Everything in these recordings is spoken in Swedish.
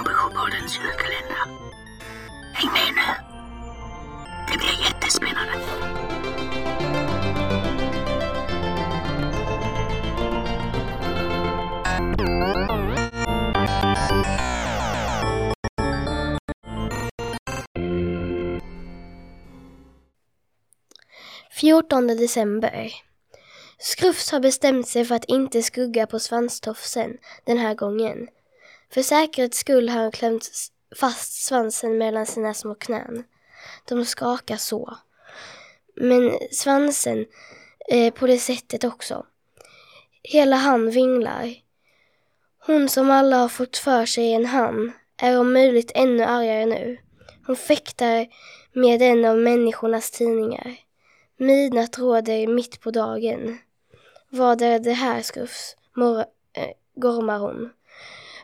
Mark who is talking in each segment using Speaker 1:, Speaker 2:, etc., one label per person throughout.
Speaker 1: Pompelåpoddens julkalender. Häng med nu! Det blir jättespännande!
Speaker 2: Fjortonde december. Skrufs har bestämt sig för att inte skugga på svanstofsen den här gången. För säkerhets skull har hon klämt fast svansen mellan sina små knän. De skakar så. Men svansen eh, på det sättet också. Hela han vinglar. Hon som alla har fått för sig en han är om möjligt ännu argare nu. Hon fäktar med en av människornas tidningar. Midnatt råder mitt på dagen. Vad är det här skrufs? Mor- äh, gormar hon.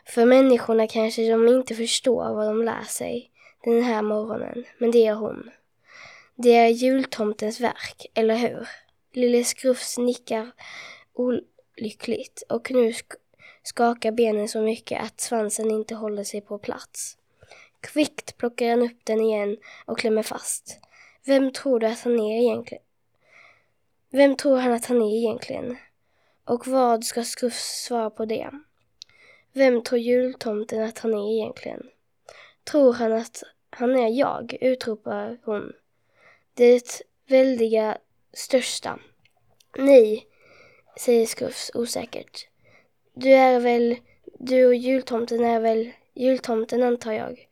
Speaker 2: För människorna kanske de inte förstår vad de lär sig den här morgonen, men det är hon. Det är jultomtens verk, eller hur? Lille Skrufs nickar olyckligt och nu sk- skakar benen så mycket att svansen inte håller sig på plats. Kvickt plockar han upp den igen och klämmer fast. Vem tror du att han är egentligen? Vem tror han att han är egentligen? Och vad ska Skrufs svara på det? Vem tror jultomten att han är egentligen? Tror han att han är jag? utropar hon. Det väldiga största. Nej, säger Skrufs osäkert. Du är väl, du och jultomten är väl jultomten antar jag.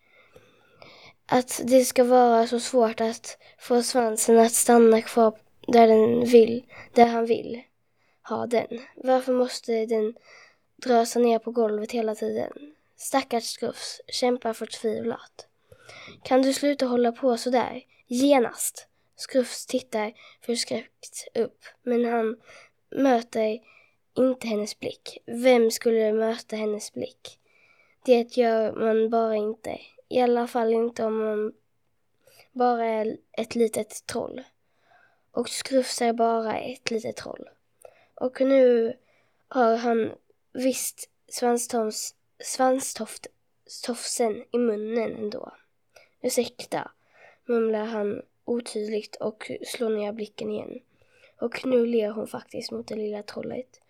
Speaker 2: Att det ska vara så svårt att få svansen att stanna kvar där den vill, där han vill ha den. Varför måste den dra sig ner på golvet hela tiden? Stackars Skrufs kämpar förtvivlat. Kan du sluta hålla på så där? Genast! Skrufs tittar förskräckt upp, men han möter inte hennes blick. Vem skulle möta hennes blick? Det gör man bara inte. I alla fall inte om man bara är ett litet troll. Och Skrufs är bara ett litet troll. Och nu har han visst svanstofs, svanstofsen i munnen ändå. Ursäkta, mumlar han otydligt och slår ner blicken igen. Och nu ler hon faktiskt mot det lilla trollet.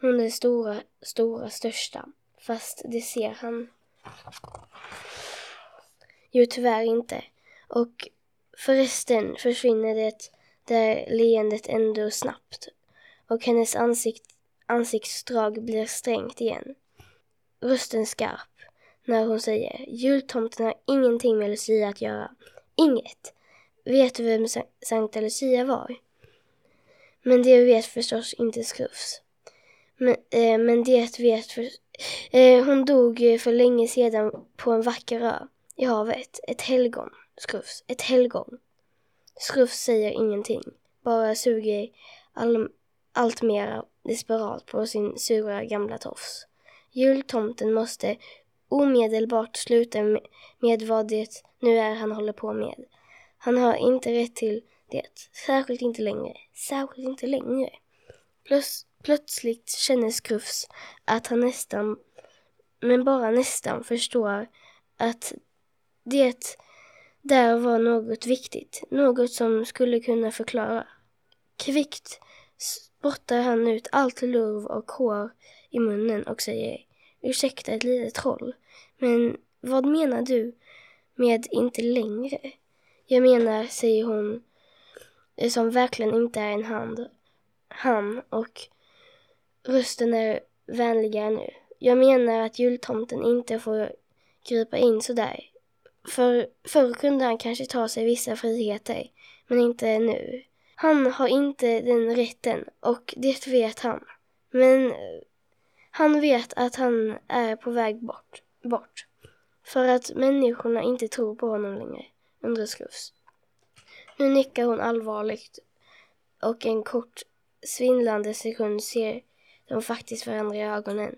Speaker 2: Hon är stora, stora, största. Fast det ser han ju tyvärr inte. Och förresten försvinner det där leendet ändå snabbt. Och hennes ansikte ansiktsdrag blir strängt igen. Rösten skarp när hon säger jultomten har ingenting med Lucia att göra. Inget. Vet du vem Sankta Lucia var? Men det vet förstås inte Skrufs. Men, eh, men det vet för... Eh, hon dog för länge sedan på en vacker ö i havet. Ett helgon, Skrufs. Ett helgon. Skrufs säger ingenting. Bara suger all, allt mera desperat på sin sura gamla tofs. Jultomten måste omedelbart sluta med, vad det nu är han håller på med. Han har inte rätt till det. Särskilt inte längre. Särskilt inte längre. Plöts, plötsligt känner Skrufs att han nästan, men bara nästan, förstår att det där var något viktigt. Något som skulle kunna förklara. Kvickt spottar han ut allt lurv och hår i munnen och säger Ursäkta ett litet troll, men vad menar du med inte längre? Jag menar, säger hon, som verkligen inte är en hand, han och rösten är vänligare nu. Jag menar att jultomten inte får gripa in sådär. För förr kunde han kanske ta sig vissa friheter, men inte nu. Han har inte den rätten och det vet han. Men eh, han vet att han är på väg bort. bort. För att människorna inte tror på honom längre, undrar Skrufs. Nu nickar hon allvarligt och en kort svindlande sekund ser de faktiskt varandra i ögonen.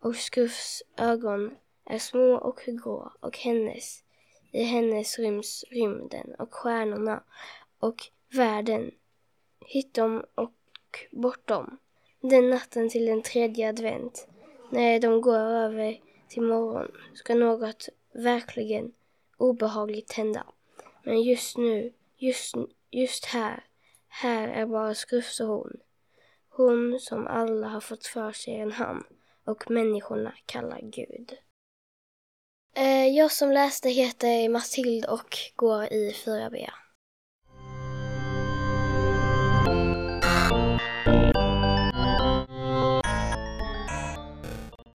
Speaker 2: Och Skrufs ögon är små och grå och hennes, i hennes ryms rymden och stjärnorna och världen, hitom och bortom. Den natten till den tredje advent, när de går över till morgon, ska något verkligen obehagligt hända. Men just nu, just just här, här är bara Skrufs och hon. Hon som alla har fått för sig en han och människorna kallar Gud. Eh, jag som läste heter Matilda och går i 4B.